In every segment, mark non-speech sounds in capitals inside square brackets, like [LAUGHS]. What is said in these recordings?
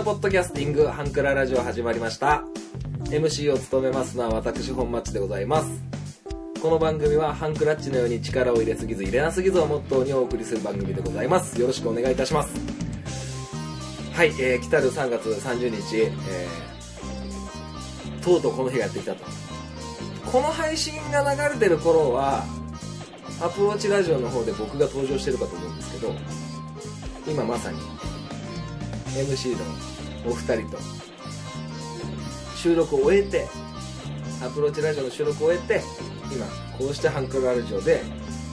トポッドキャスティングハンクララジオ始まりました。MC を務めますのは私本町でございます。この番組はハンクラッチのように力を入れすぎず入れなすぎずをモットーにお送りする番組でございます。よろしくお願いいたします。はい、えー、来たる3月30日、えー、とうとうこの日がやってきたと。この配信が流れてる頃はアプローチラジオの方で僕が登場してるかと思うんですけど今まさに MC のお二人と収録を終えてアプローチラジオの収録を終えて今こうしてハンクララジオで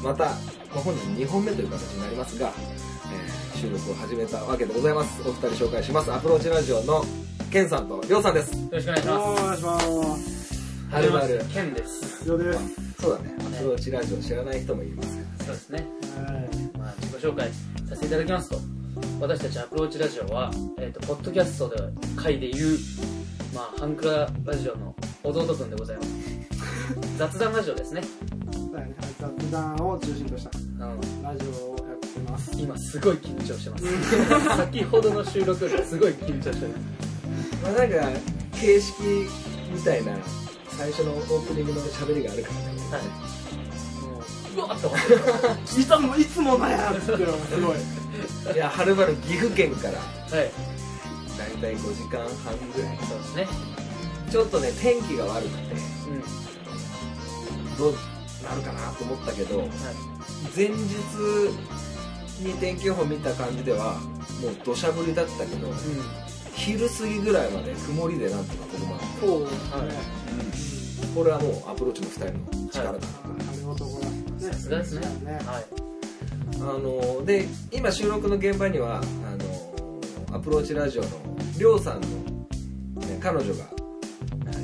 また、まあ、本日2本目という形になりますが、えー収録を始めたわけでございますお二人紹介しますアプローチラジオのケンさんとりょうさんですよろしくお願いします。お願いします。はるばるケンです。です。そうだねアプローチラジオ知らない人もいますかそうですね。はい。まあ、自己紹介させていただきますと、私たちアプローチラジオは、えっ、と、ポッドキャストで、回で言う、まあ、ハンクララジオの弟くんでございます。[LAUGHS] 雑談ラジオですね。だよね。雑談を中心としたうんラジオをやってます。今すごい緊張してます。[LAUGHS] 先ほどの収録よりすごい緊張してます。まあなんか形式みたいな最初のオープニングの喋りがあるからねはい。もう、うわっと思ってます。[LAUGHS] いつも、いつもだやつってよ、すごい。[LAUGHS] いやはるばる岐阜県からはい。だいたい5時間半ぐらいそうですね。ちょっとね天気が悪くてうん。どうなるかなと思ったけどはい。前日に天気予報見た感じではもう土砂降りだったけど昼過ぎぐらいまで曇りでなんとかこのままうん。おう。ねこれはもうアプローチの2人の力だなと、あれ男だ。ね。さすがですね。ね。はい。あので今収録の現場にはあのアプローチラジオのりょうさんの、ね、彼女が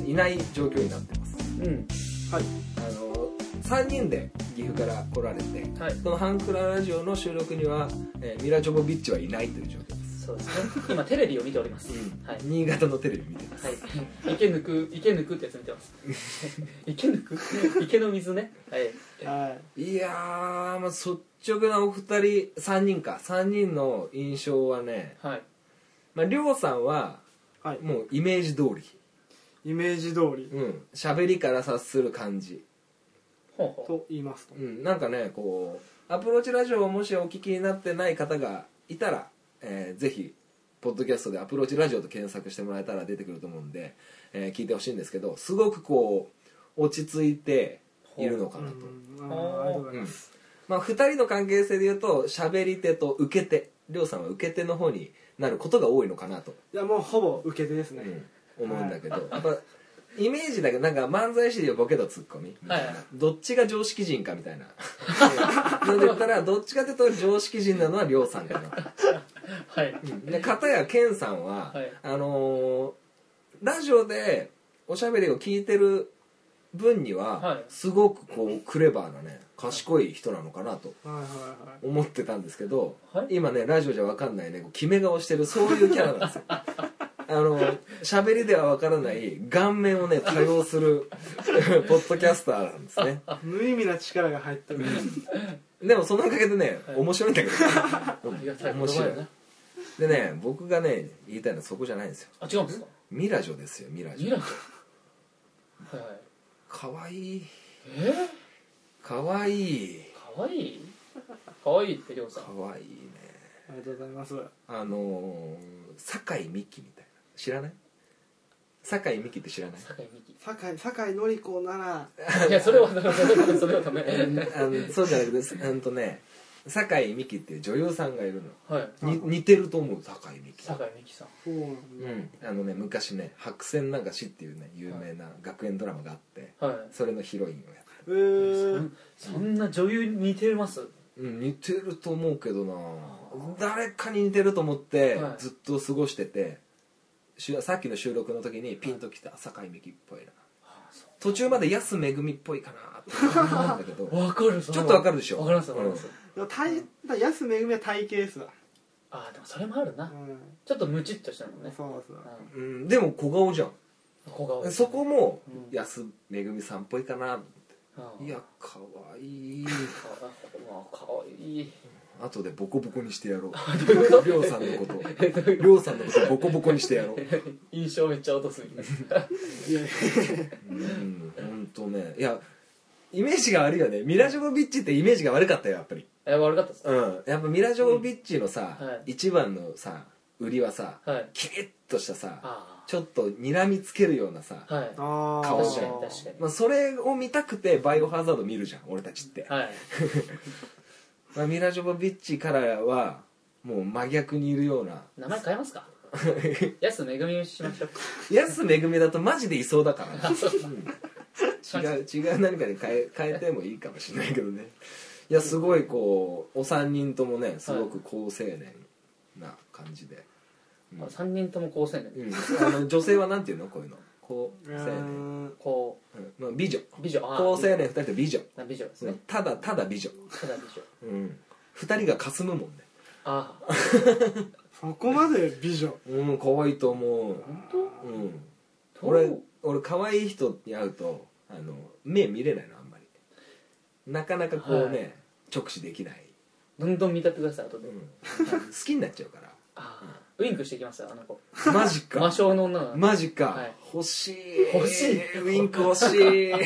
いない状況になってますうん。はい。あの3人で岐阜から来られてはい。そのハンクララジオの収録には、えーミラ・ジョボビッチはいないという状況です、そうですね。今テレビを見ております。はい。新潟のテレビ見てますはい。池抜く、池抜くってやつ見てます。[LAUGHS] 池抜く？池の水ね。はい。はい。いやー、まあ、率直なお二人3人か3人の印象はねはい。まありょうさんははい。もうイメージ通りイメージ通りうん喋りから察する感じほうほう。と言いますとう。ん、なんかねこうアプローチラジオをもしお聞きになってない方がいたら、えーぜひポッドキャストでアプローチラジオと検索してもらえたら出てくると思うんで、えー聞いてほしいんですけどすごくこう落ち着いているのかうなと、ん。あーありがとうございます。まあ、2人の関係性で言うと喋り手と受け手りょうさんは受け手の方になることが多いのかなと、いや、もうほぼ受け手ですね。うん思うんだけど、やっぱイメージだけどなんか漫才師でいうボケとツッコミみたいな、はいどっちが常識人かみたいな。ので言ったらどっちかというと常識人なのはりょうさんかな。はい。で片やケンさんは、はい。あのーラジオでおしゃべりを聞いてる分には、はい。すごくこうクレバーなね賢い人なのかなと。思ってたんですけど、はい。今ねラジオじゃ分かんないねこう決め顔してるそういうキャラなんですよ。[LAUGHS] あの喋りでは分からない顔面をね多用する [LAUGHS] ポッドキャスターなんですね。無意味な力が入ってる。でもそのおかげでね、はい。面白いんだけど [LAUGHS] ありがたい面白い。でね僕がね言いたいのはそこじゃないんですよ。あ、違うんですか？ミラジョですよミラジョ。ミラジョ。はいはい。かわい。いえ？かわい。いかわい？いかわいいってりょうさん。か。わいいね。ありがとうございます。あのー酒井美紀みたいな。知らない？酒井美紀って知らない？酒井美紀。酒井、酒井のり子なら、いや、それはダメ、それはダメ、それはダメ。あのそうじゃなくてすうんとね酒井美紀っていう女優さんがいるの。はい。に似てると思う酒井美紀。酒井美紀さん。そうなんうだ。ん。あのね昔ね「白線流し」っていうね有名な学園ドラマがあってはい。それのヒロインをやってえー、そん。そんな女優に似てます？うん似てると思うけどな。誰かに似てると思ってはい。ずっと過ごしててしゅさっきの収録の時にピンときた酒井美紀っぽいな。途中まで安めぐみっぽいかなって思ったんだけど。[LAUGHS] わかるちょっとわかるでしょ？わかりますわかります。でも体だ安めぐみは体型っすわ。あ、でもそれもあるな。うちょっとムチっとしたのね。ん。そうそう。うん。うんでも小顔じゃん。小顔。そこもうん。安めぐみさんっぽいかないやかわいい。かわまあかわいい。後でボコボコにしてやろう。[LAUGHS] りょうさんの [LAUGHS] こと。りょうさんのことボコボコにしてやろう。[LAUGHS] 印象めっちゃ落とすみたいないや。本当ね。いやイメージが悪いよね。ミラ・ジョボビッチってイメージが悪かったよやっぱりえ悪かったっすかうん。やっぱミラ・ジョボビッチのさ、うんはい。一番のさ売りはさ、はい。キリッとしたさあちょっと睨みつけるようなさ、あはい。確かに確かに。まあ、それを見たくてバイオハザード見るじゃん俺たちって、はい。[LAUGHS] まあ、ミラ・ジョボビッチからはもう真逆にいるような。名前変えますか？[LAUGHS] 安めぐみにしましょう。安めぐみだとマジでいそうだから、あそう。うん。違う違う何かに変え変えてもいいかもしれないけどねいやすごいこうお三人ともねすごく好青年な感じで、うん。あ3人とも高青年。うん。あの女性はなんていうの？こういうの。好う青年、こう。ん。まあ、美女。う美女。あー好青年2人と美女、な美女。ですねうん。ただただ美女、ただ美女。うん、2人がかすむもんね。ああそこまで美女。うん可愛いと思う。本当？うん。俺俺可愛い人に会うとあの目見れないのなかなかこうね、はい。直視できない、どんどん見たってください後で。うん、好きになっちゃうから。ああ。ウインクしてきますよあの子。マジ魔か性の女が。マジか、はい。欲しい。欲しい。ウインク欲しい。[LAUGHS]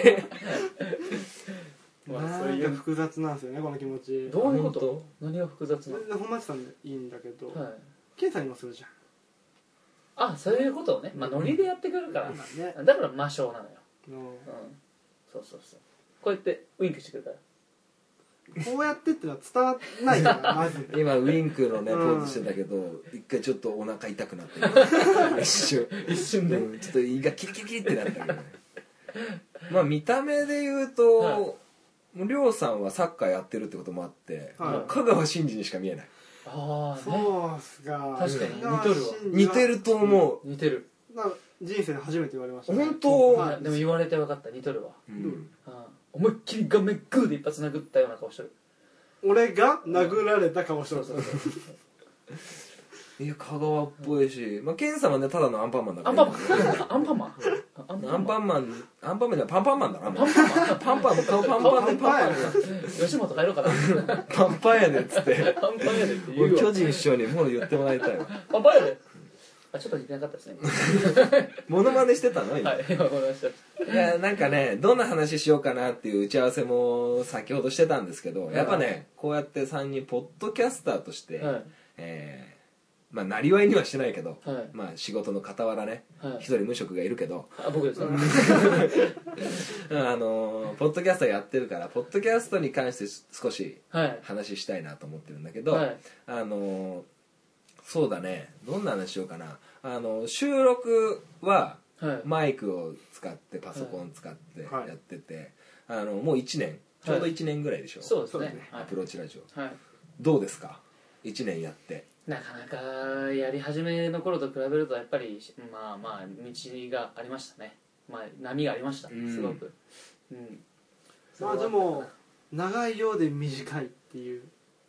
まあそういう。複雑なんですよねこの気持ち。どういうこと？本何が複雑なで本町さんでいいんだけどのはい。ケンさんにもするじゃあそういうことをね。まあノリでやってくるから。ん。まあね。だから魔性なのよ。のうん。そうそうそうこうやってウインクしてくるから。こうやってってのは伝わんないから [LAUGHS] まず。今ウインクのねポうん。ーズしてたけど一回ちょっとお腹痛くなって [LAUGHS] 一瞬。一瞬で？うん。ちょっと胃がキリキリキリってなったけどね。[LAUGHS] まあ見た目で言うと、はいもうりょうさんはサッカーやってるってこともあって、はい。もう香川真司にしか見えない。ああね。そうっすが確かに。似とるわ。似てると思う、似てる。人生で初めて言われましたね。本当？はいでも言われて分かった。似とるわ。うん。ああ思いっきり画面グーで一発殴ったような顔してる。俺が殴られた顔してる。そうそうそういや香川っぽいし、まあ、ケンさんはねただのアンパンマンだかアンら [LAUGHS] パンマン。アンパンマン。アンアンパンマン。アンパンマンじゃないパンパンマンだなもうパンパンマン。パンパンも顔パンパンでパンパン。吉本帰ろうかな。パンパンやでっつって。パンパンやでって言俺巨うわ人師匠にもう言ってもらいたいわ。パンパンやであちょっと似てなかったですね。[LAUGHS] モノマネしてたの？今。はい今ごめんなさいいやなんかねどんな話しようかなっていう打ち合わせも先ほどしてたんですけどやっぱねこうやって3人ポッドキャスターとして、はい。えーまあなりわいにはしてないけど、はい。まあ仕事の傍らねはい。一人無職がいるけど、あ僕ですか？[LAUGHS] あのーポッドキャスターやってるからポッドキャストに関して少しはい。話したいなと思ってるんだけど、はい。あのーそうだね。どんな話しようかな。あの収録ははい。マイクを使ってパソコン使ってはい。やってて、あのもう1年。ちょうど1年ぐらいでしょ、そうですそうですね。ねはいアプローチラジオ。はい。どうですか？1年やって。なかなかやり始めの頃と比べるとやっぱりまあまあ道がありましたね。まあ波がありました。うん。すごく。うん。まあでも長いようで短いっていう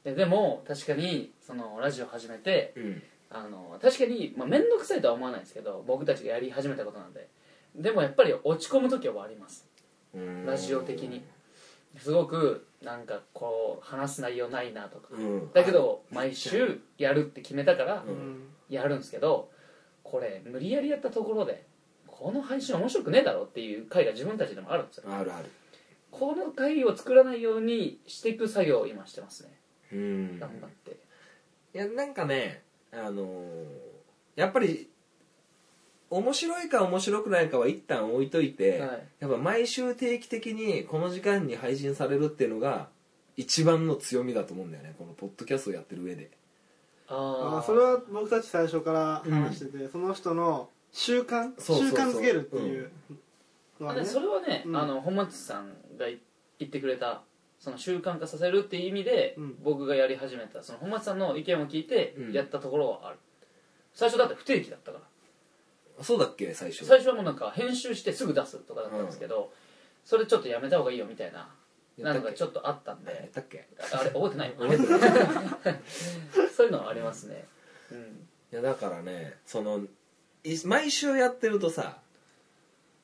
ででも確かにそのラジオ始めてうん。あの確かにまあ面倒くさいとは思わないですけど僕たちがやり始めたことなんで。でもやっぱり落ち込む時はあります。ラジオ的に。すごくなんかこう話す内容ないなとか。うん。だけど毎週やるって決めたからうんうん。やるんですけどこれ無理やりやったところでこの配信面白くねえだろっていう回が自分たちでもあるんですよ。あるある。この回を作らないようにしていく作業を今してますねうん頑張って。いやなんかねあのーやっぱり面白いか面白くないかは一旦置いといて、はい。やっぱ毎週定期的にこの時間に配信されるっていうのが一番の強みだと思うんだよねこのポッドキャストをやってる上で。あああそれは僕たち最初から話してて、その人の習慣そうそうそう。習慣づけるっていうのはね。でそれはね、うん。あの本町さんが言ってくれたその習慣化させるっていう意味で、うん。僕がやり始めたその本町さんの意見を聞いてうん。やったところはある、最初だって不定期だったから。そうだっけ最初最初はもうなんか編集してすぐ出すとかだったんですけど、それちょっとやめた方がいいよみたいなやったっけ？なんかちょっとあったんやっでたっけ？あれ [LAUGHS] 覚えてない覚えてない。[LAUGHS] そういうのはありますね。うん。いやだからねそのい毎週やってるとさ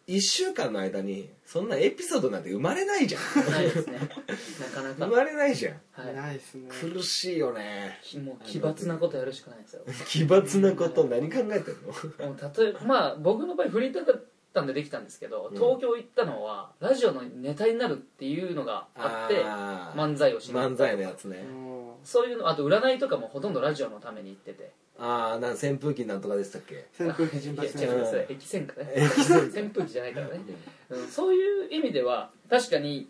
1週間の間にそんなエピソードなんて生まれないじゃん。ないですね。[LAUGHS] なかなか。生まれないじゃん。はい。ないっすね。苦しいよね。きもう奇抜なことやるしかないですよ。奇抜なこと何考えてんの？もう例えばまあ僕の場合フリーターだったんでできたんですけどうん。東京行ったのはラジオのネタになるっていうのがあって漫才をしに行った。漫才のやつね。うんそういうのあと占いとかもほとんどラジオのために行ってて。ああなん扇風機なんとかでしたっけ？扇風機陣いや発ね違うそれ液腺かね。扇風機じゃないからね、うん、そういう意味では確かに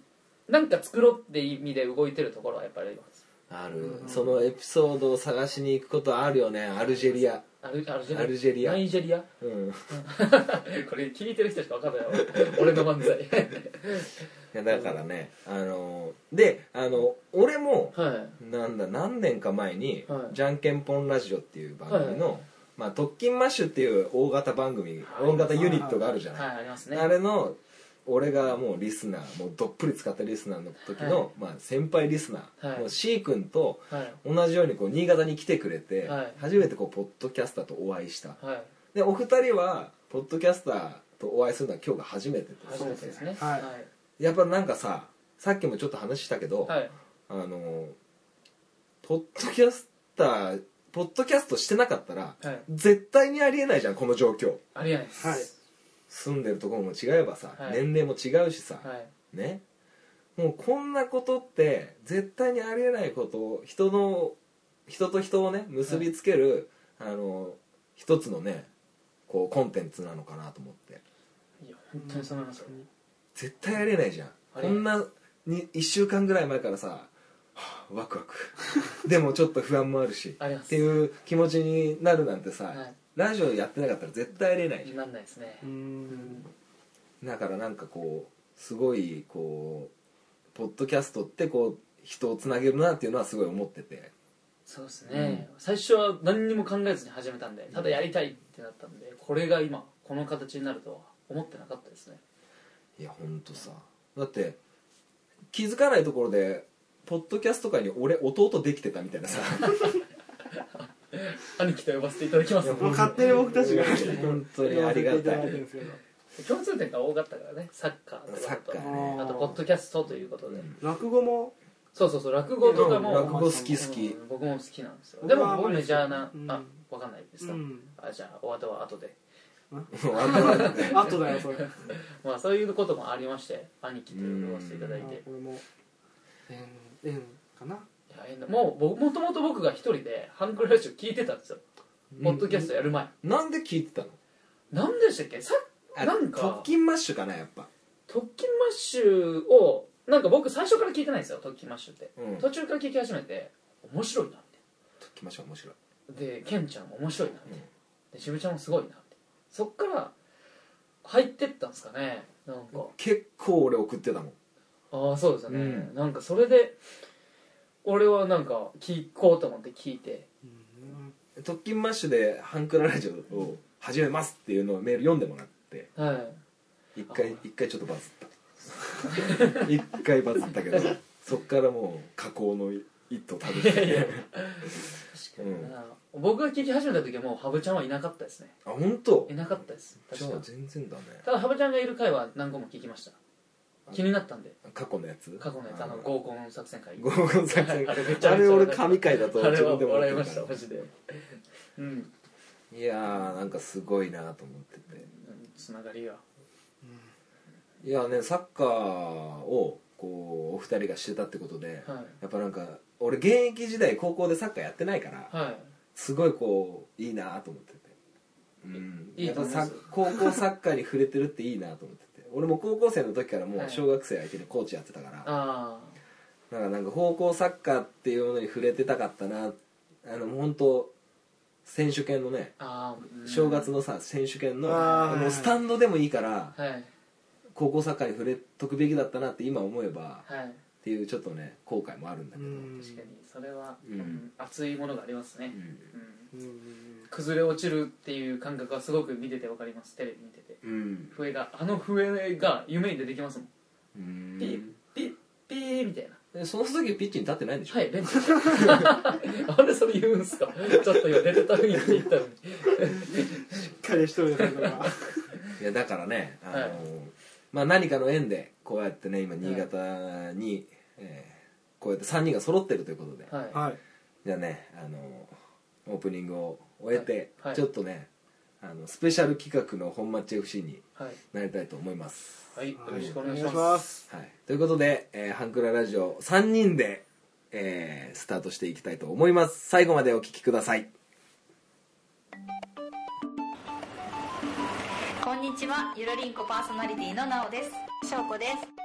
何か作ろうって意味で動いてるところはやっぱりあります。ある。そのエピソードを探しに行くことあるよねアルジェリア。アルアルジェリア？アルジェリア。ナイジェリア？うん。い [LAUGHS] これ聞いてる人しか分かんないわ。俺の漫才やだからねあのであの俺もはい。なんだ何年か前にはい「じゃんけんぽんラジオ」っていう番組の「まあ、特勤マッシュ」っていう大型番組大型ユニットがあるじゃない。はいありますね。あれの俺がもうリスナーもうどっぷり使ったリスナーの時の、まあ、先輩リスナー、はい。もう C 君とはい。同じようにこう新潟に来てくれて、はい。初めてこうポッドキャスターとお会いした。はい。でお二人はポッドキャスターとお会いするのは今日が初めてです初めてですね。はいやっぱなんかささっきもちょっと話したけど、はい。あのポッドキャスターポッドキャストしてなかったらはい。絶対にありえないじゃんこの状況。ありえないです。はい。住んでるところも違えばさ、はい。年齢も違うしさ、はい。ね。もうこんなことって絶対にありえないことを人の人と人をね結びつける、あの一つのねこうコンテンツなのかなと思って。いや本当にそう思いますよ絶対ありえないじゃん。こんなに1週間ぐらい前からさ、はあワクワク。[LAUGHS] でもちょっと不安もあるしあります。っていう気持ちになるなんてさ、はい。ラジオやってなかったら絶対ありえないじゃん。なんないですね。うん。だからなんかこうすごいこうポッドキャストってこう人をつなげるなっていうのはすごい思ってて。そうですね、最初は何にも考えずに始めたんでただやりたいってなったんでこれが今この形になるとは思ってなかったですねいやほんとさ。だって気づかないところでポッドキャスト界に俺弟できてたみたいなさ。[LAUGHS] 兄貴と呼ばせていただきます。もう勝手に僕たちが。本当にありがたい。共通点が多かったからね。サッカーとサッカーね。あとポッドキャストということで、うん。落語も？そうそうそう。落語とかも、落語好き好き。うん僕も好きなんですよ。でも僕メジャーな、うん。あわかんないですか、うん。あじゃあお後は後であとだよそれ。まあそういうこともありまして兄貴と呼ばせていただいて。これも縁縁かな。もう僕もともと僕が一人でハンクルラジオ聞いてたんですよ、ポッドキャストやる前。なんで聞いてたの？なんでしたっけ？さあなんか特勤マッシュかなやっぱ。特勤マッシュをなんか僕最初から聞いてないんですよ特勤マッシュって、うん。途中から聞き始めて面白いなっ特勤マッシュ面白い。てでケンちゃんも面白いなって、うん。で渋ちゃんもすごいなってそっから入ってったんですかね？なんか。結構俺送ってたもん。ああそうですよね、うん。なんかそれで俺はなんか聞こうと思って聞いて。うん。特勤マッシュでハンクララジオを始めますっていうのをメール読んでもらって。はい。一回一回ちょっとバズった。一回バズったけどそっからもう加工の一途たどって。確かにな、僕が聞き始めた時はもうハブちゃんはいなかったですね。あ本当？いなかったです。じゃあ確か全然だねただハブちゃんがいる回は何個も聞きました。気になったんで。過去のやつ？過去のやつ。あの合コン作戦会。合コン作戦 [LAUGHS] あれめちゃめちゃあれ俺神回だとあれは自分でも思って笑いましたマジで。うん。いやーなんかすごいなと思ってて。つながりが。いやねサッカーをこうお二人がしてたってことで、はい。やっぱなんか俺現役時代高校でサッカーやってないからはい。すごいこういいなと思ってて。うん。いいやっぱと思います。さ高校サッカーに触れてるっていいなと思ってて。[LAUGHS] 俺も高校生の時からもうはい。小学生相手にコーチやってたから、あだからなんか高校サッカーっていうものに触れてたかったな。あの本当選手権のねあああ正月のさ選手権のあーもうスタンドでもいいからはい。高校サッカーに触れとくべきだったなって今思えばはいっていうちょっとね後悔もあるんだけど、うん。確かにそれは、うん。うん熱いものがありますね、うん。崩れ落ちるっていう感覚はすごく見ててわかりますテレビ見てて。うん。笛があの笛が夢に出てきますもん。うん。ピッピッピーみたいな。でその時ピッチに立ってないんでしょ、はいベンチ。なんでそれ言うんすか？ちょっと今出てた雰囲気で言ったのに。しっかりしとるですねこれは。い [LAUGHS] いやだからねあの、はい。まあ、何かの縁でこうやってね今新潟に、えーこうやって3人が揃ってるということで、はい。はい。じゃあねあのオープニングを終えて、はい。はい。ちょっとねあのスペシャル企画の本町 FC にはい。なりたいと思います、はい。よろしくおお願いします。ますはい、ということで、えーハンクララジオ3人で、えースタートしていきたいと思います。最後までお聞きください。こんにちは。ゆるりんこパーソナリティのなおです。しょうこです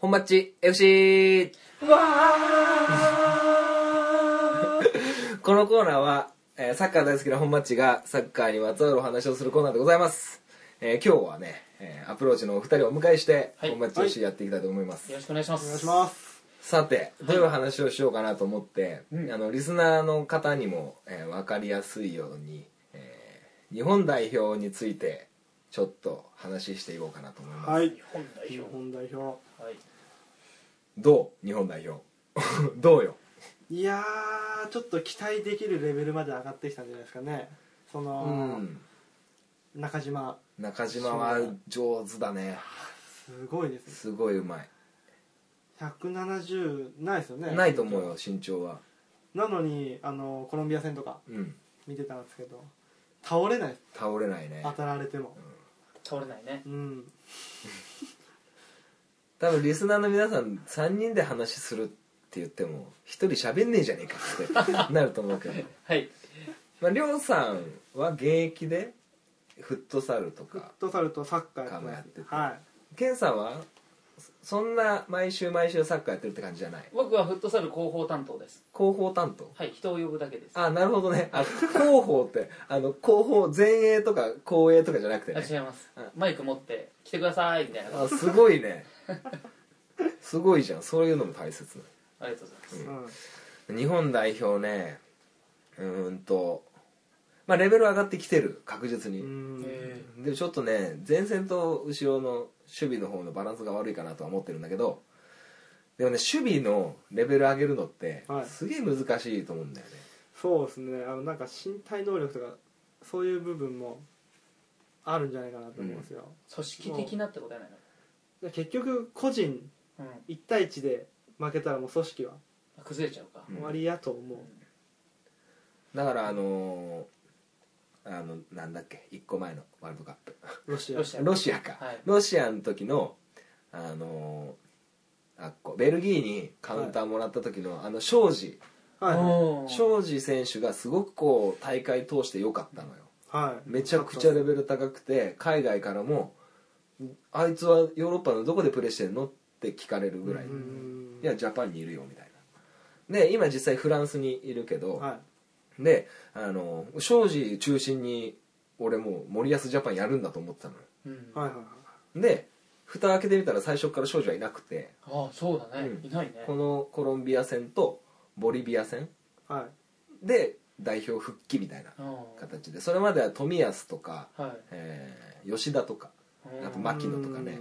本町 FC [LAUGHS] このコーナーは、えーサッカー大好きな本町がサッカーにまつわるお話をするコーナーでございます、えー今日はね、えーアプローチのお二人をお迎えして、はい。本町 FC やっていきたいと思います、よろしくお願いします。お願いします。さてどういう話をしようかなと思って、うん。あのリスナーの方にも、えー分かりやすいように、えー日本代表についてちょっと話していこうかなと思います、はい。日本代日表本代表。はいどう？日本代表。[LAUGHS] どうよ？いやーちょっと期待できるレベルまで上がってきたんじゃないですかね。そうの、ん。中島。中島は上手だね。すごいですね。すごいうまい。170ないですよね。ないと思うよ身長は。なのにあのコロンビア戦とかうん。見てたんですけど倒れないです。倒れないね。当たられても。倒れないね。うん多分リスナーの皆さん3人で話するって言っても1人喋んねえじゃねえかってなると思うけど。はい。まありょうさんは現役でフットサルとフッかトサルとサッカーやってます。ってて。はいケンさんはそんな毎週毎週サッカーやってるって感じじゃない？僕はフットサル広報担当です。広報担当？はい人を呼ぶだけです。あなるほどね。あ広報ってあの広報前衛とか後衛とかじゃなくてね。あ違います。あ。マイク持って来てくださいみたいな。あすごいね [LAUGHS] すごいじゃん。そういうのも大切ありがとうございます。うん。日本代表ねうーんとまあレベル上がってきてる確実に、でちょっとね前線と後ろの守備の方のバランスが悪いかなとは思ってるんだけどでもね守備のレベル上げるのってはい。すげえ難しいと思うんだよね、そうですね。あのなんか身体能力とかそういう部分もあるんじゃないかなと思うんですよ、組織的なってことやないで結局個人のうん。1対1で負けたらもう組織は崩れちゃうか。うん。終わりやと思う、だからあのーあのなんだっけ1個前のワールドカップ。ロシア。ロシア。ロシアか、はい。ロシアの時のあのーあっこ。ベルギーにカウンターもらった時の、あの庄司。庄司選手がすごくこう大会通して良かったのよ。はい。めちゃくちゃレベル高くて海外からも「あいつはヨーロッパのどこでプレーしてんの?」って聞かれるぐらい「うんいやジャパンにいるよ」みたいな。で今実際フランスにいるけど、はであの庄司中心に俺もう森保ジャパンやるんだと思ってたのよ。うん。いはいはいはいで蓋開けてみたら最初から庄司はいなくて。ああそうだね。うん。いないね。このコロンビア戦とボリビア戦。はい。で代表復帰みたいなうん。形で。それまでは冨安とか、はい。えー吉田とか。うんあと牧野とかね。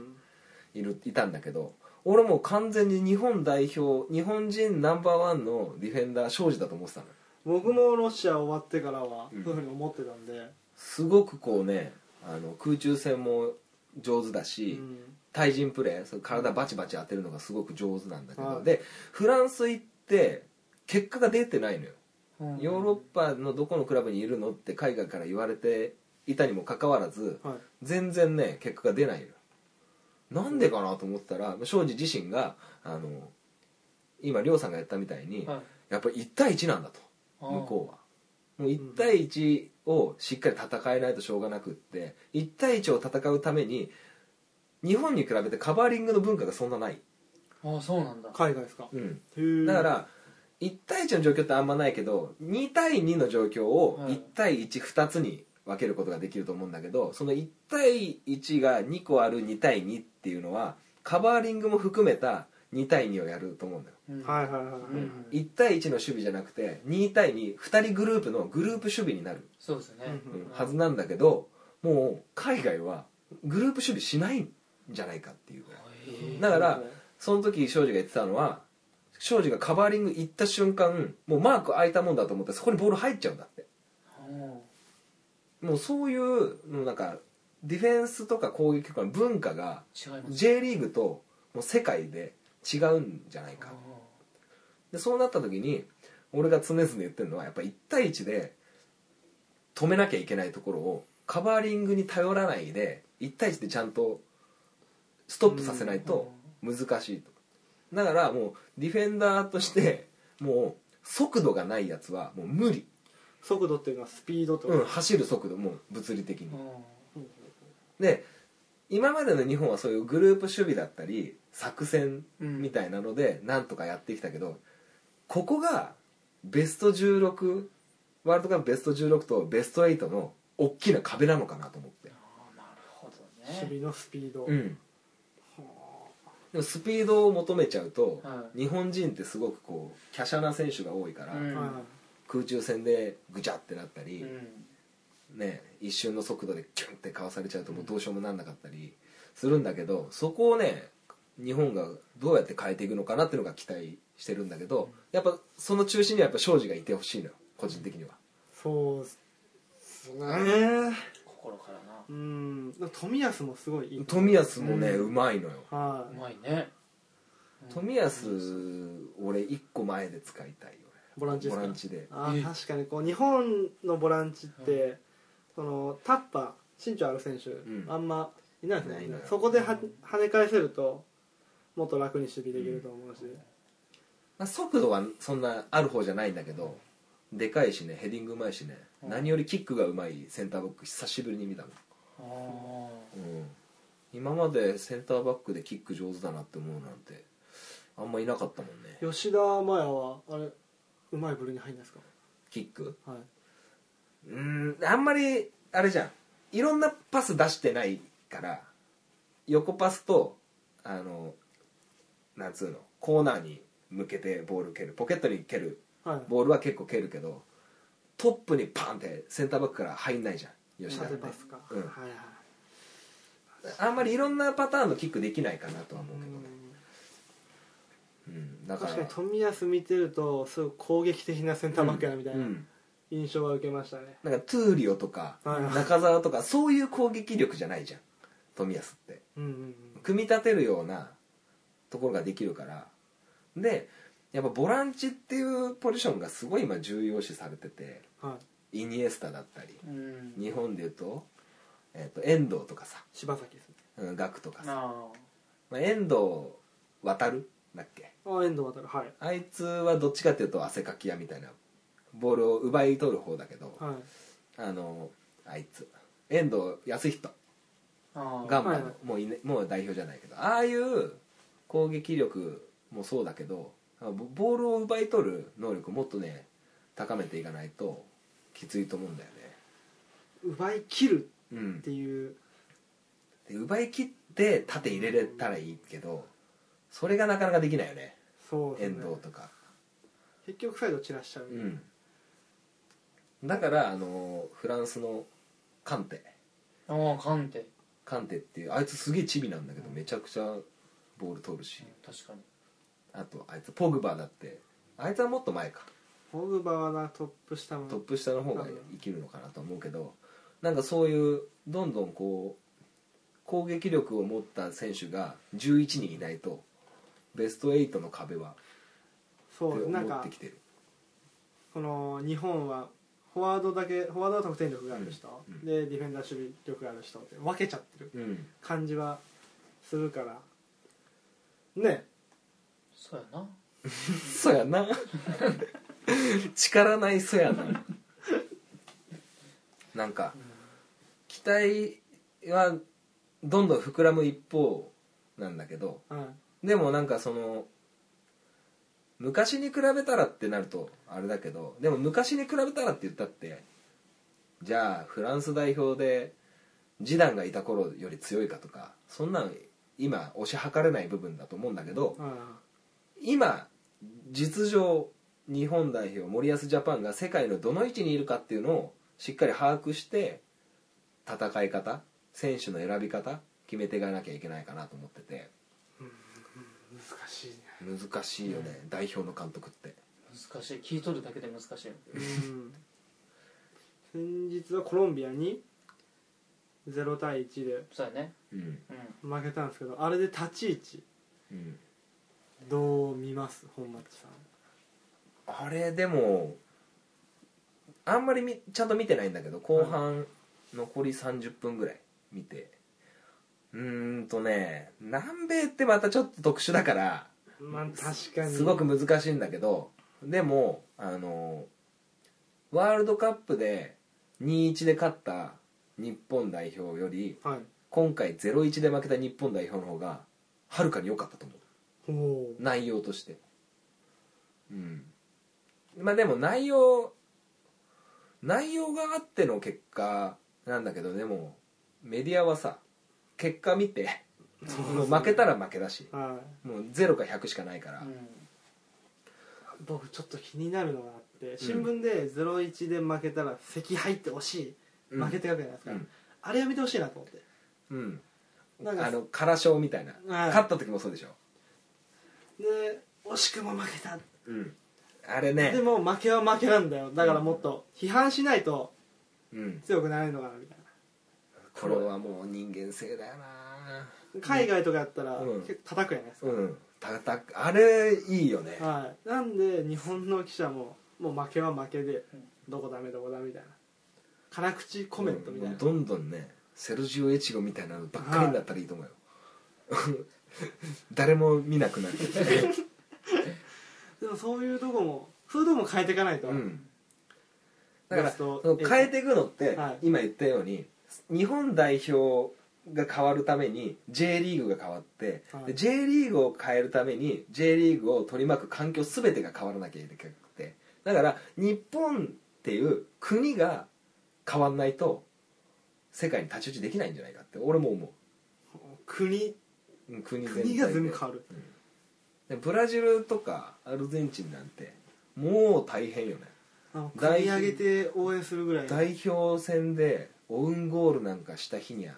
うん。いるいたんだけど俺もう完全に日本代表日本人ナンバーワンのディフェンダー庄司だと思ってたの。よ僕もロシア終わってからはうん。そういうふうに思ってたんで、すごくこうねあの空中戦も上手だし、うん。対人プレーその体バチバチ当てるのがすごく上手なんだけど、はい。でフランス行って結果が出てないのよ、うん。ヨーロッパのどこのクラブにいるのって海外から言われていたにもかかわらずはい。全然ね結果が出ないなんでかなと思ったら庄司自身があの今亮さんがやったみたいに、はい。やっぱり1対1なんだと向こうは。もう1対1をしっかり戦えないとしょうがなくって1対1を戦うために日本に比べてカバーリングの文化がそんなない、ああそうなんだ。海外ですか？うん、だから1対1の状況ってあんまないけど2対2の状況をはい。1対12つに分けることができると思うんだけどその1対1が2個ある2対2っていうのはカバーリングも含めた2対2をやると思うんだよ。うん。はいはいはいはい、うん。1対1の守備じゃなくて2対22人グループのグループ守備になる、そうですね。うんうん。はずなんだけどもう海外はグループ守備しないんじゃないかっていうぐらい。だからその時庄司が言ってたのは庄司がカバーリング行った瞬間もうマーク開いたもんだと思ってそこにボール入っちゃうんだってもうそういうのなんかディフェンスとか攻撃とかの文化が違います。J リーグともう世界で違うんじゃないか。でそうなった時に俺が常々言ってるのはやっぱ1対1で止めなきゃいけないところをカバーリングに頼らないで1対1でちゃんとストップさせないと難しいと。だからもうディフェンダーとしてもう速度がないやつはもう無理、速度っていうのはスピードとか、うん、走る速度もう物理的に。うんで今までの日本はそういうグループ守備だったり作戦うん。みたいなのでなんとかやってきたけど、ここがベスト16ワールドカップベスト16とベスト8の大きな壁なのかなと思って、なるほどね。守備のスピード、うん、でもスピードを求めちゃうと、は日本人ってすごくこう華奢な選手が多いから、うん。はい空中戦でぐちゃってなったり、うん。ね、一瞬の速度でキュンってかわされちゃうともうどうしようもなんなかったりするんだけどそこをね日本がどうやって変えていくのかなっていうのが期待してるんだけどやっぱその中心にはやっぱ庄司がいてほしいのよ個人的には。そうっすね。心からな。うん。冨安もすごいいい。冨安もね、ううんまいのよ。はうまいね。冨安俺一個前で使いたいよボランチですか？ボランチで。あえー確かにこう日本のボランチって、そのタッパー身長ある選手、ん。あんまいないですねいないいない。そこでは跳ね返せるともっと楽に守備できると思うし、まあ、速度はそんなある方じゃないんだけどでかいしねヘディングうまいしね、うん。何よりキックがうまいセンターバック久しぶりに見たもんあうん。今までセンターバックでキック上手だなって思うなんてあんまいなかったもんね。吉田麻也はあれうまい部類に入るんですか？キック？はい。うんあんまりあれじゃん。いろんなパス出してないから横パスとあのなんつうのコーナーに向けてボール蹴る。ポケットに蹴る。はい。ボールは結構蹴るけどトップにパンってセンターバックから入んないじゃん。吉田って。縦パスか、うん。はいはいあんまりいろんなパターンのキックできないかなとは思うけどね、うん、だから確かに冨安見てるとすごい攻撃的なセンターバックやなみたいなうん。印象は受けましたね、なんかトゥーリオとかはいはい。中澤とかそういう攻撃力じゃないじゃん。冨安って。うんうん組み立てるようなところができるから。でやっぱボランチっていうポジションがすごい今重要視されてて。うんはい。イニエスタだったりうん。日本でいうと,、えー、と遠藤とかさ、柴崎ですね。うん、ガクとかさ、あまあ、遠藤渡るだっけ？ああ遠藤航はい。あいつはどっちかっていうと汗かき屋みたいなボールを奪い取る方だけど、はい。あのあいつ。遠藤康人。あガンバの、はいはい。もういねもう代表じゃないけど。ああいう攻撃力もそうだけどボボールを奪い取る能力をもっとね高めていかないときついと思うんだよね。奪い切るうん。っていう。で奪い切って縦入れれたらいいけどそれがなかなかできないよね。遠そうですね。藤とか。結局サイド散らしちゃう、うん。だからあのフランスのカンテ。あああカンテ。カンテっていうあいつすげえチビなんだけどめちゃくちゃボール取るし。確かに。あとあいつポグバだって。あいつはもっと前か。ポグバはなトップ下の。トップ下の方が生きるのかなと思うけどなんかそういうどんどんこう攻撃力を持った選手が11人いないとベスト8の壁はそうなんか思ってきてる。この日本はフォワードだけフォワードは得点力がある人、うんでディフェンダー守備力がある人って分けちゃってる。うん。感じはするから。ね。そうやな。[LAUGHS] そやな。力ないそやな。なんか期待はどんどん膨らむ一方なんだけどはいでもなんかその昔に比べたらってなるとあれだけどでも昔に比べたらって言ったってじゃあフランス代表でジダンがいた頃より強いかとかそんなの今推し量れない部分だと思うんだけどあ今実情日本代表森保ジャパンが世界のどの位置にいるかっていうのをしっかり把握して戦い方選手の選び方決めていかなきゃいけないかなと思ってて難しいよね、代表の監督って。難しい。聞いとるだけで難しいうん。先日はコロンビアに0対1でそうやね。うん。うん負けたんですけどあれで立ち位置うん。どう見ます？本町さん。あれでもあんまりみちゃんと見てないんだけど後半残り30分ぐらい見て。うーんとね南米ってまたちょっと特殊だからまあ確かに。すごく難しいんだけどでもあのワールドカップで2-1で勝った日本代表よりはい。今回0-1で負けた日本代表の方がはるかに良かったと思う。内容として。うん。まあでも内容内容があっての結果なんだけどでもメディアはさ結果見てもう負けたら負けだしはもう0か100しかないから、い僕ちょっと気になるのがあって新聞で0-1で負けたら赤敗って惜しいうん。負けて書くじゃないですか、うん。あれやめてほしいなと思って。うん。なんかあの空賞みたいな。はい。勝った時もそうでしょ。で惜しくも負けた、うん。あれね。でも負けは負けなんだよ。だからもっと批判しないとうん。強くなれるのかなみたいこれはもう人間性だよなな海外とかやったらうん。結構叩くじゃないですか、うん。たたあれいいよね。はい、なんで日本の記者ももう負けは負けでどこダメどこダメみたいな。辛口コメントみたいな、うん。どんどんねセルジオ・エチゴみたいなのばっかりになったらいいと思うよ、[LAUGHS] 誰も見なくなる。[LAUGHS] でもそういうとこもそういうとこも変えていかないと、うん。だからベストその変えていくのって、はい。今言ったように日本代表が変わるために J リーグが変わって、はい。で J リーグを変えるために J リーグを取り巻く環境全てが変わらなきゃいけなくて。だから日本っていう国が変わんないと世界に太刀打ちできないんじゃないかって俺も思国？ううん国全体で。国が全部変わる。でブラジルとかアルゼンチンなんてもう大変よね。上げて応援するぐらい代表戦でオウンゴールなんかした日には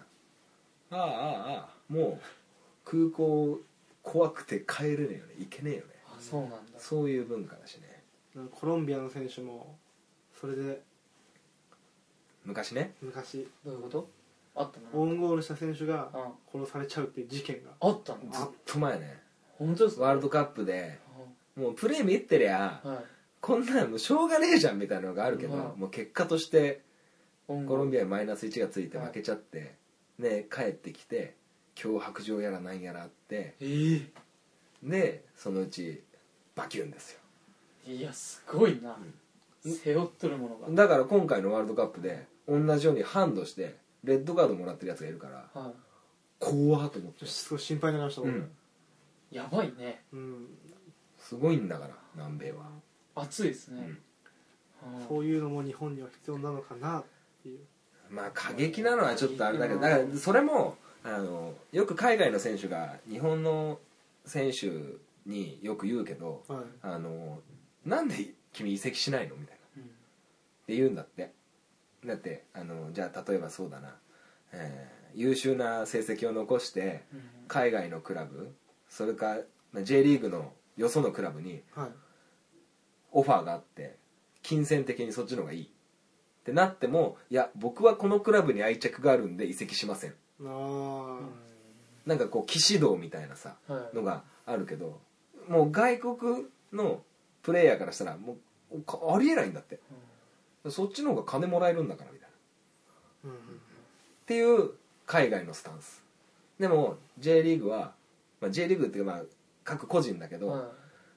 ああああもう空港怖くて帰れねえよね。行けねえよね。あそうなんだ。そういう文化だしね。コロンビアの選手もそれで昔ね。昔。どういうこと？あったオウのンゴールした選手がうん。殺されちゃうっていう事件が。あったの？ずっと前ね。本当ですか？ワールドカップで。もうプレー見てりゃはい。こんなんもうしょうがねえじゃんみたいなのがあるけど、うん。もう結果としてココロンビアにマイナス1がついて負けちゃって、ね帰ってきて脅迫状やらなんやらあってえでそのうちバキュンですよ。えいやすごいな。うん。背負っとるものが。だから今回のワールドカップで同じようにハンドしてレッドカードもらってるやつがいるからは怖っと思って。すごい心配になりました僕うん。いやばいね。うん。すごいんだから南米は。熱いですね。はそういうのも日本には必要なのかなっていうまあ過激なのはちょっとあれだけどだからそれもあのよく海外の選手が日本の選手によく言うけどはい。あのなんで君移籍しないの？みたいな。うん。って言うんだって。だってあのじゃあ例えばそうだな、えー優秀な成績を残してうん。海外のクラブそれかまあ J リーグのよそのクラブにはい。オファーがあって金銭的にそっちの方がいいってなってもいや僕はこのクラブに愛着があるんで移籍しません。あなんかこう騎士道みたいなさはい。のがあるけどもう外国のプレイヤーからしたらもうかありえないんだって。そっちの方が金もらえるんだからみたいな。あうん。っていう海外のスタンス。でも J リーグは、まあ、J リーグっていうかまあ各個人だけど、は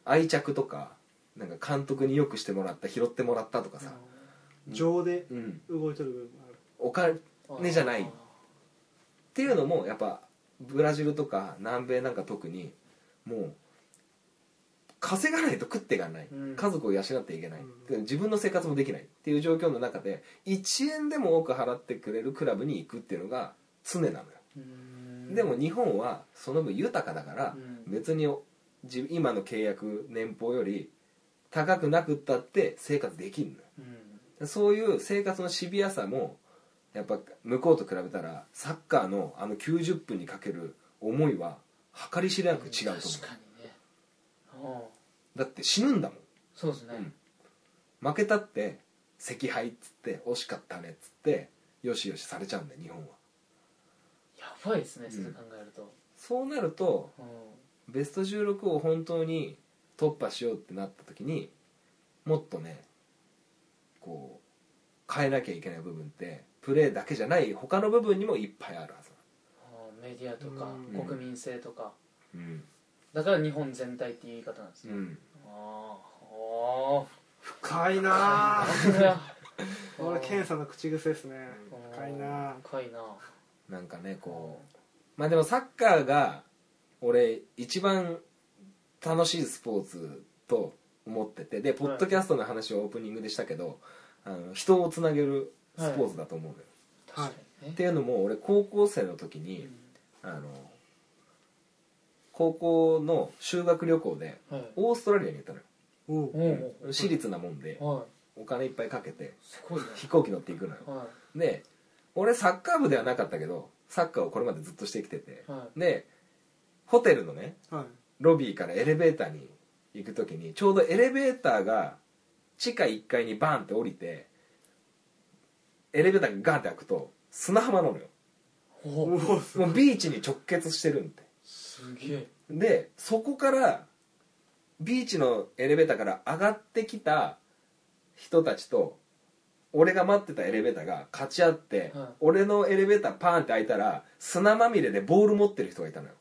愛着とかなんか監督によくしてもらった拾ってもらったとかいさ、情でうん、動いてる部分がある。お金じゃない。っていうのもやっぱブラジルとか南米なんか特にもう稼がないと食っていかない、うん。家族を養っていけない、うん。で自分の生活もできない。っていう状況の中で1円でも多く払ってくれるクラブに行くっていうのが常なのよ、うん。でも日本はその分豊かだからうん。別に自今の契約年俸より高くなくったって生活できるのよ。うんそういう生活のシビアさもやっぱ向こうと比べたらサッカーのあの90分にかける思いは計り知れなく違うと思う。確かにね。うん。だって死ぬんだもん。そうですね、負けたって惜敗っつって惜しかったねっつってよしよしされちゃうんだよ日本は。やばいですね、うん。そう考えると、そうなるとうん。ベスト16を本当に突破しようってなった時にもっとねこう変えなきゃいけない部分ってプレーだけじゃない他の部分にもいっぱいあるはずメディアとかうん。国民性とか。うん、だから日本全体っていう言い方なんですね、うん、あーあ深いなああそれは俺ケンさんの口癖ですね。うん深いなあ深いななんかねこうまあでもサッカーが俺一番楽しいスポーツと思ってて。でポッドキャストの話をオープニングでしたけど、あの人をつなげるスポーツだと思うのよ、確かにね。っていうのも俺高校生の時に、あの高校の修学旅行ではい。オーストラリアに行ったのよ。おう。おお私立なもんではい。お金いっぱいかけてね。飛行機乗って行くのよ。はで俺サッカー部ではなかったけどサッカーをこれまでずっとしてきてて。い。はでホテルのねはい。ロビーからエレベーターに行く時にちょうどエレベーターが地下1階にバーンって降りてエレベーターがガーンって開くと砂浜なのよ。もうビーチに直結してるんですげえ。でそこからビーチのエレベーターから上がってきた人たちと俺が待ってたエレベーターが勝ち合って、はい。俺のエレベーターパーンって開いたら砂まみれでボール持ってる人がいたのよ。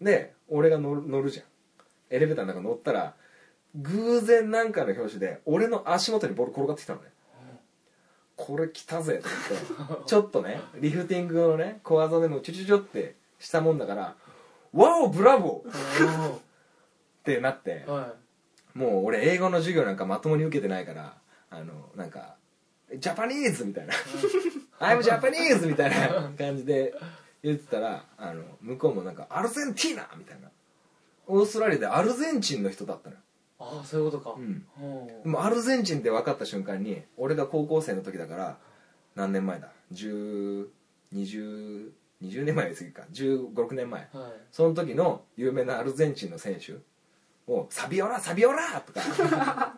で俺が乗る乗るじゃんエレベーターの中乗ったら偶然なんかの拍子で俺の足元にボール転がってきたのねこれ来たぜと思ってちょっとねリフティングのね小技でもチュチュチュってしたもんだから「ワオブラボー!」ってなっておはもう俺英語の授業なんかまともに受けてないからあのなんか「ジャパニーズ!」みたいな「I'm Japanese!」みたいな感じで言ってたらあの向こうもなんか「アルゼンティーナ!」みたいなオーストラリアでアルゼンチンの人だったのよ。ああそういうことか。うん。おでもアルゼンチンって分かった瞬間に俺が高校生の時だから何年前だ？1020 20年前より過ぎか？1 5 6年前。はい。その時の有名なアルゼンチンの選手をサビオラサビオラ!とか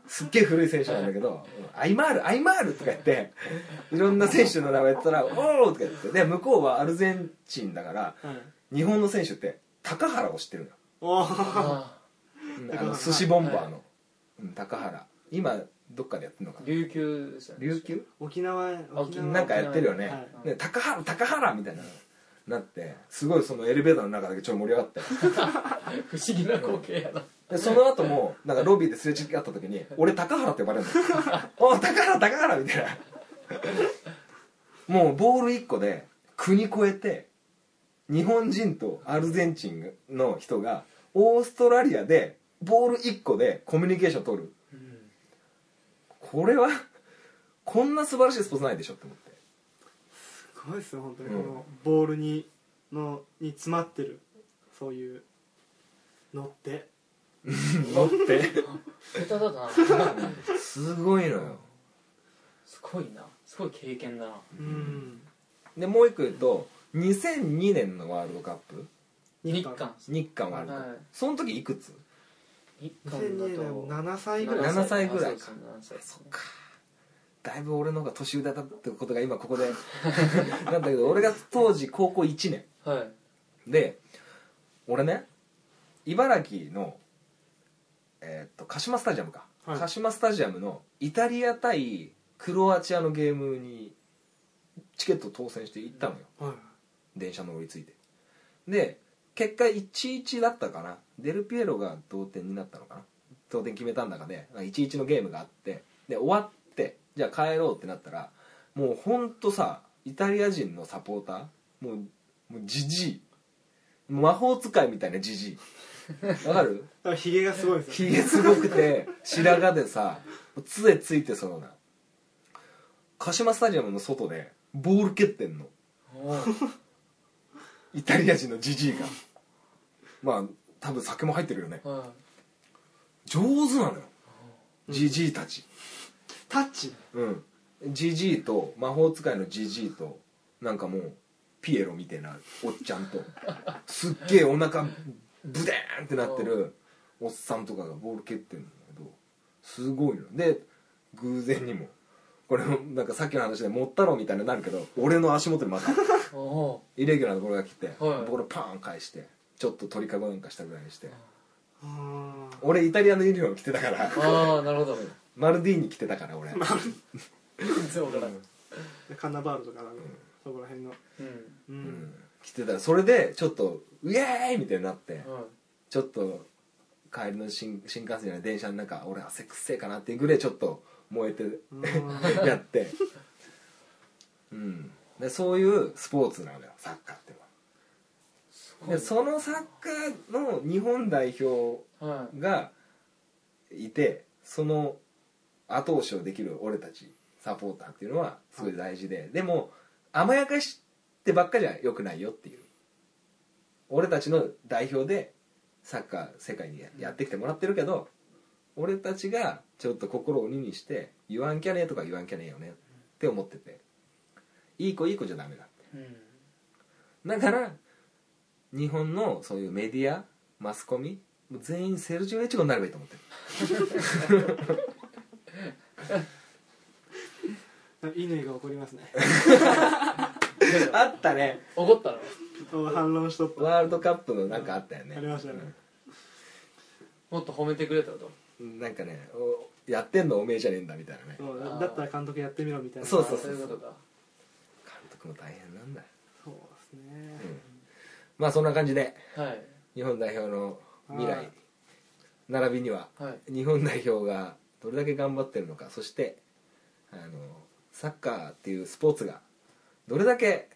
[LAUGHS] すっげえ古い選手なんだけどアイマールアイマールとか言っていろんな選手の名前言ったら「おお!」とか言って。で向こうはアルゼンチンだからはい。日本の選手って高原を知ってるのよおおあうん。あの寿司ボンバーの、うん高原。今どっかでやってんのかな。あ琉球ですよね。琉球？沖縄沖縄。なんかやってるよね,、はい。ね高原高原みたいななってすごいそのエレベーターの中だけちょっと盛り上がって。[LAUGHS] 不思議な光景やな。でその後もなんかロビーですれ違った時に俺高原って呼ばれるの。[LAUGHS] お高原高原みたいな。もうボール1個で国越えて日本人とアルゼンチンの人がオーストラリアでボール1個でコミュニケーション取る。うんこれはこんな素晴らしいスポーツないでしょって思って。すごいですよ本当に。うん。このボールにのに詰まってる。そういうのって。[LAUGHS] 乗って。下手だな。すごいのよ。すごいな。すごい経験だな。うん。でもう一個言うと2002年のワールドカップ日韓。日韓ワールドカップ、はい。その時いくつ？日韓だ2002年と7歳ぐらい。7歳。ぐらいか。あそうです7歳ですねだいぶ俺の方が年上だったってことが今ここで。[LAUGHS] なんだけど俺が当時高校1年。はい。で俺ね茨城のえーっと鹿島スタジアムか、はい。鹿島スタジアムのイタリア対クロアチアのゲームにチケット当選して行ったのよ。はい。電車乗り継いで。で結果1-1だったかな。デルピエロが同点になったのかな。同点決めたんだかで1-1のゲームがあって。で終わってじゃあ帰ろうってなったらもうほんとさイタリア人のサポーターもうもうジジイ魔法使いみたいなジジイわかる？あ [LAUGHS] ヒゲがすごいですよひげすごくて白髪でさ杖ついてそうな。鹿島スタジアムの外でボール蹴ってんのイタリア人のジジイが。まあ多分酒も入ってるよね。は上手なのよ。ジジイたち。タッチ。うん。ジジイと魔法使いのジジイとなんかもうピエロみたいなおっちゃんと [LAUGHS] すっげえお腹ブデーンってなってるおっさんとかがボール蹴ってるんだけどすごいの。で偶然にもこれもなんかさっきの話でもったろうみたいになるけど俺の足元にまた [LAUGHS] イレギュラーなボールが来て、はい。ボールパーン返してちょっと鳥かごなんかしたぐらいにして。あ俺イタリアのユニフォーム着てたからーああなるほど。マルディーニ着てたから俺、全然わからん。あカンナバールとかのそこら辺の。うん。ううん。ん、着てたらそれでちょっとウェーイみたいになってはいちょっと帰りの新新幹線じゃない電車の中俺汗くっせえかなっていうぐらいちょっと燃えてうん。やって。うん。でそういうスポーツなのよサッカーってのは。でそのサッカーの日本代表はい。がいてその後押しをできる俺たちサポーターっていうのはすごい大事で、でも甘やかしてばっかじゃよくないよっていう。俺たちの代表でサッカー世界にややってきてもらってるけど俺たちがちょっと心を鬼にして言わんきゃねえとか言わんきゃねえよねって思ってて。いい子いい子じゃダメだ。うんだから日本のそういうメディアマスコミもう全員セルジオ・エチゴになればいいと思ってる。乾が怒りますね。[LAUGHS] あったね。怒ったの？反論しとった。ワールドカップのなんかあったよね。ありましたねもっと褒めてくれたとう？んなんかねおやってんのおめえじゃねえんだみたいなね。そうだだったら監督やってみろみたいな。そうそうあそう。いうことか。監督も大変なんだそうですね。まあそんな感じではい。日本代表の未来はい。並びにははい。日本代表がどれだけ頑張ってるのかそしてあのサッカーっていうスポーツがどれだけ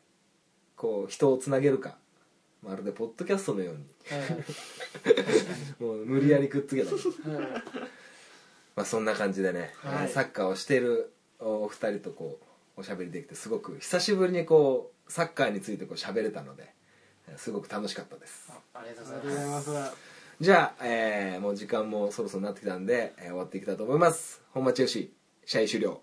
こう人をつなげるかまるでポッドキャストのように。はい。[LAUGHS] もう無理やりくっつけた、はい。まあ、そんな感じでね、はい。サッカーをしているお二人とこうおしゃべりできてすごく久しぶりにこうサッカーについてこう喋れたのですごく楽しかったです。ありがとあうございます。じゃあ、えーもう時間もそろそろなってきたんで、えー終わっていきたいと思います。本町 FC 試合終了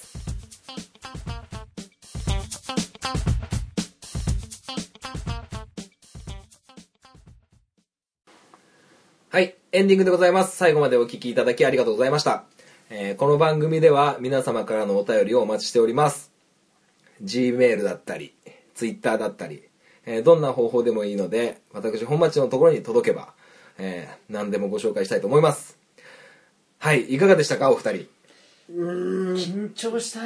はい、エンディングでございます。最後までお聞きいただきありがとうございました。えーこの番組では皆様からのお便りをお待ちしております。Gmail だったり、Twitter だったり、えーどんな方法でもいいので、私本町のところに届けば、えー何でもご紹介したいと思います。はい、いかがでしたか、お二人？緊張した [LAUGHS] う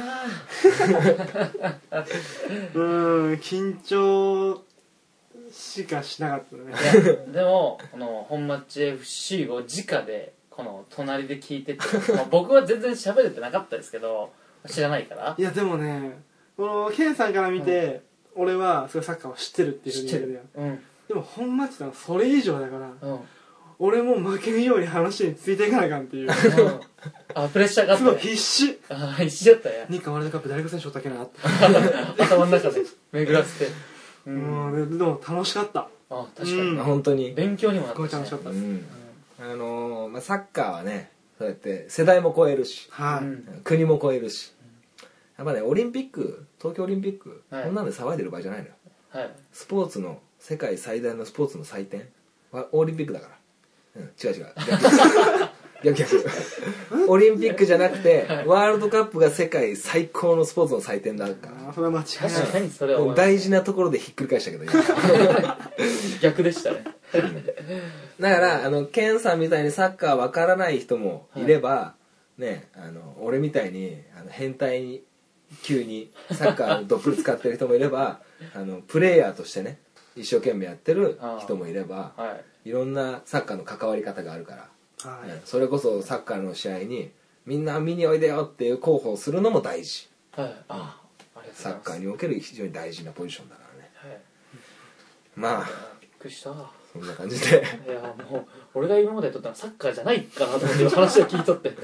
ーん緊張しかしなかったね。[LAUGHS] でもこの本町 FC を直でこの隣で聞いてて、まあ [LAUGHS] 僕は全然喋れてなかったですけど知らないから。いやでもねこのケンさんから見て、俺はすごいサッカーを知ってるっていうふうに言えるやん。うん。でも本町さんはそれ以上だからうん。俺も負けんように話についていかなあかんっていう。うん。あプレッシャーがあっすごい必死。あ一緒だったや日韓ワールドカップ誰が選手おったっけなって。[LAUGHS] 頭の中で巡らせてううんんででも楽しかった。あ確かに、うん。本当に。勉強にもなすごいったし、ね、楽しかったです、うん。あのーまあ、サッカーはね、そうやって世代も超えるし、はい、うん国も超えるし、やっぱね、オリンピック、東京オリンピック、はい。こんなんで騒いでる場合じゃないのよ。はい。スポーツの世界最大のスポーツの祭典はオリンピックだから、うん、違う違う [LAUGHS] 逆逆。逆オリンピックじゃなくてワールドカップが世界最高のスポーツの祭典だか。らそれは間違いない。確かにそれは大事なところでひっくり返したけど今。逆でしたね。だからあのケンさんみたいにサッカーわからない人もい。れば、ねあの俺みたいにあの変態に急にサッカーをどっぷり使ってる人もいればあのプレイヤーとしてね一生懸命やってる人もいればはい。いろんなサッカーの関わり方があるから、はい。ねそれこそサッカーの試合にみんな見においでよっていう広報をするのも大事。はい。ああサッカーにおける非常に大事なポジションだからね。はい。まあ。びっくりした。そんな感じで。いやもう俺が今まで撮ったのはサッカーじゃないかなと思って話を聞いとって。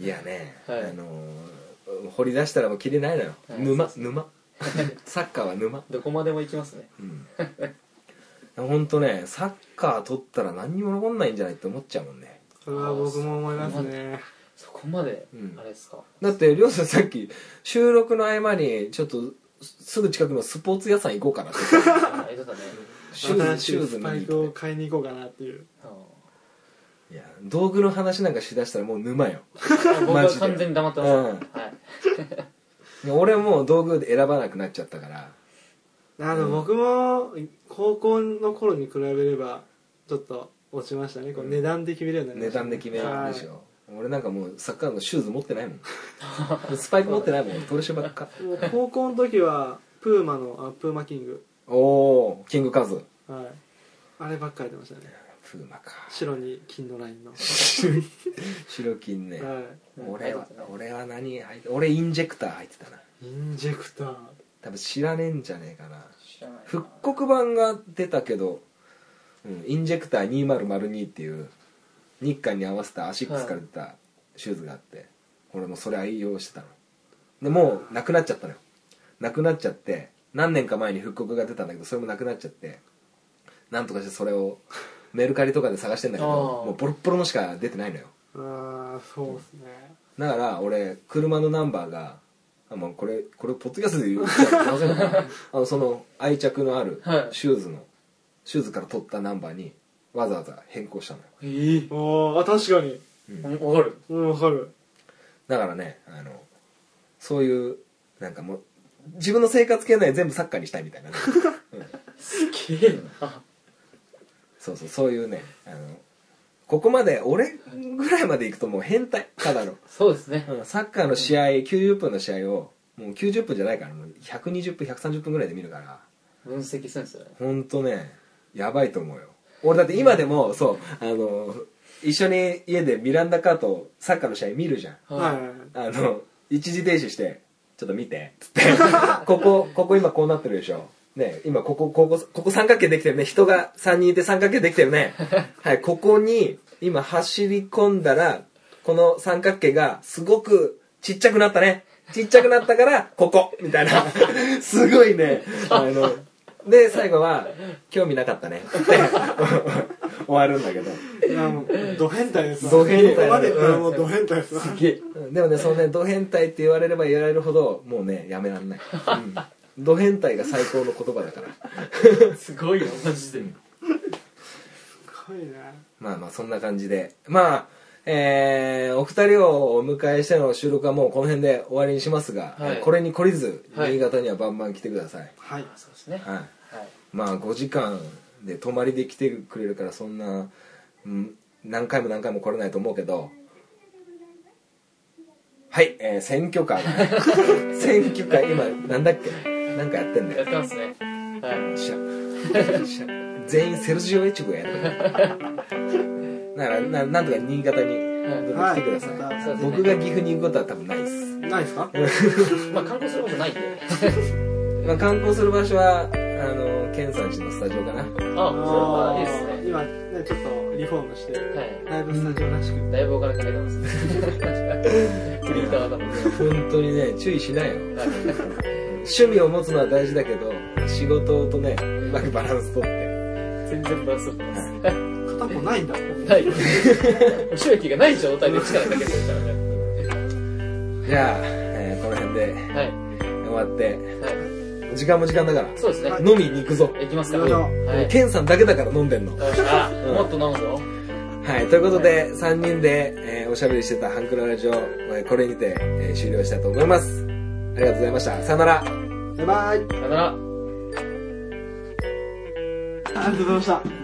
いやね、はい。あのー掘り出したらもう切れないのよ、はい沼沼。サッカーは沼。どこまでも行きますね。うん [LAUGHS] 本当ねサッカー取ったら何にも残んないんじゃないって思っちゃうもんね。それは僕も思いますね。そこまでうん。あれですか？だってりょうさんさっき収録の合間にちょっとすぐ近くのスポーツ屋さん行こうかなって。言ってたあれだね。[LAUGHS] シューズシューズパイ見に行こクを買いに行こうかなっていう。いや道具の話なんかしだしたらもう沼よ。あ僕は完全に黙ってます、うん。はい。俺もう道具で選ばなくなっちゃったからあの僕も高校の頃に比べればちょっと落ちましたね。こう値段で決めるようになりま値した段で決めるはいでしょ俺なんかもうサッカーのシューズ持ってないもん。[LAUGHS] スパイク持ってないもん。トレシュばっかもう高校の時はプーマのあプーマキング。おおキングカズ。はい。あればっかり出ましたね。プーマか。白に金のラインの。[LAUGHS] 白金ね、は俺は俺は何入って俺インジェクター入ってたな。いインジェクター多分知らねえんじゃねえかな。知らないな。復刻版が出たけど、うん、インジェクター2002っていう日韓に合わせたアシックスから出たシューズがあって、俺もそれ愛用してたの。でもうなくなっちゃったのよ。なくなっちゃって何年か前に復刻が出たんだけどそれもなくなっちゃってなんとかしてそれを [LAUGHS] メルカリとかで探してんだけどあーもうボロッボロのしか出てないのよ。ああそうですね。だから俺車のナンバーがあもうこれこれポッドキャストで言うじゃませんあのその愛着のあるはい。シューズの、シューズから取ったナンバーにわざわざ変更したのよ。えー。あ確かに。わかる。うんわかる。だからねあのそういうなんかもう自分の生活圏内全部サッカーにしたいみたいなね、[LAUGHS] うん。すげえな。そうそうそういうねあのここまで俺ぐらいまで行くともう変態ただの、そうですね。うんサッカーの試合90分の試合をもう90分じゃないからもう120分130分ぐらいで見るから。分析するんですよね。ほんとねやばいと思うよ。俺だって今でもそうあの一緒に家でミランダカートサッカーの試合見るじゃん。はいはい。あの一時停止して「ちょっと見て」つって「[LAUGHS] ここここ今こうなってるでしょ」ね今ここここここ三角形できてるね。人が3人いて三角形できてるね。[LAUGHS] はいここに今走り込んだらこの三角形がすごくちっちゃくなったね。ちっちゃくなったからここ。みたいな。[LAUGHS] すごいね。あので最後は「興味なかったね」っ [LAUGHS] て終わるんだけど。ド変態ですわ。ド変態までもうド変態ですわ。うんでもねそのねド変態って言われれば言われるほどもうねやめらんない、うん、ド変態が最高の言葉だから。[LAUGHS] すごいよマジで。うんすごいな。まあまあそんな感じで。まあえーお二人をお迎えしての収録はもうこの辺で終わりにしますが、はい。これに懲りずはい。新潟にはバンバン来てください、はい。そうですね。はい。はい。まあ5時間で泊まりで来てくれるからそんな、うん、何回も何回も来れないと思うけど。はい、えー選挙カーが選挙カー今なんだっけ？なんかやってんだよ。やってますね。はい。しゃ [LAUGHS] しゃ全員セルジオ・エチゴがやるだからななんとか新潟にはい来てください、はい。そうですね。僕が岐阜に行くことは多分ないです、ないですか？[LAUGHS] まあ観光することないんで。[LAUGHS] まあ、観光する場所はあのケンさんちのスタジオかな。あそれはいいですね。今ねちょっとリフォームしてはい。ライブスタジオらしく。だいぶお金かけてますね。フリーターだもんね本当にね注意しないよ。はい趣味を持つのは大事だけど仕事とねうまくバランスとって。全然バランス取ってます片方ないんだ。ない。収益がない状態で力かけてるからね。じゃあ、えーこの辺ではい。終わってはい。時間も時間だからそうですね。飲みに行くぞ、行きますか。らはい。ケンさんだけだから飲んでんの。あうん。もっと飲むぞ。はい、ということで、3人で、えーおしゃべりしてたハンクララジオ、えーこれにて、えー終了したいと思います。ありがとうございました。さよなら。バイバイさよならありがとうございました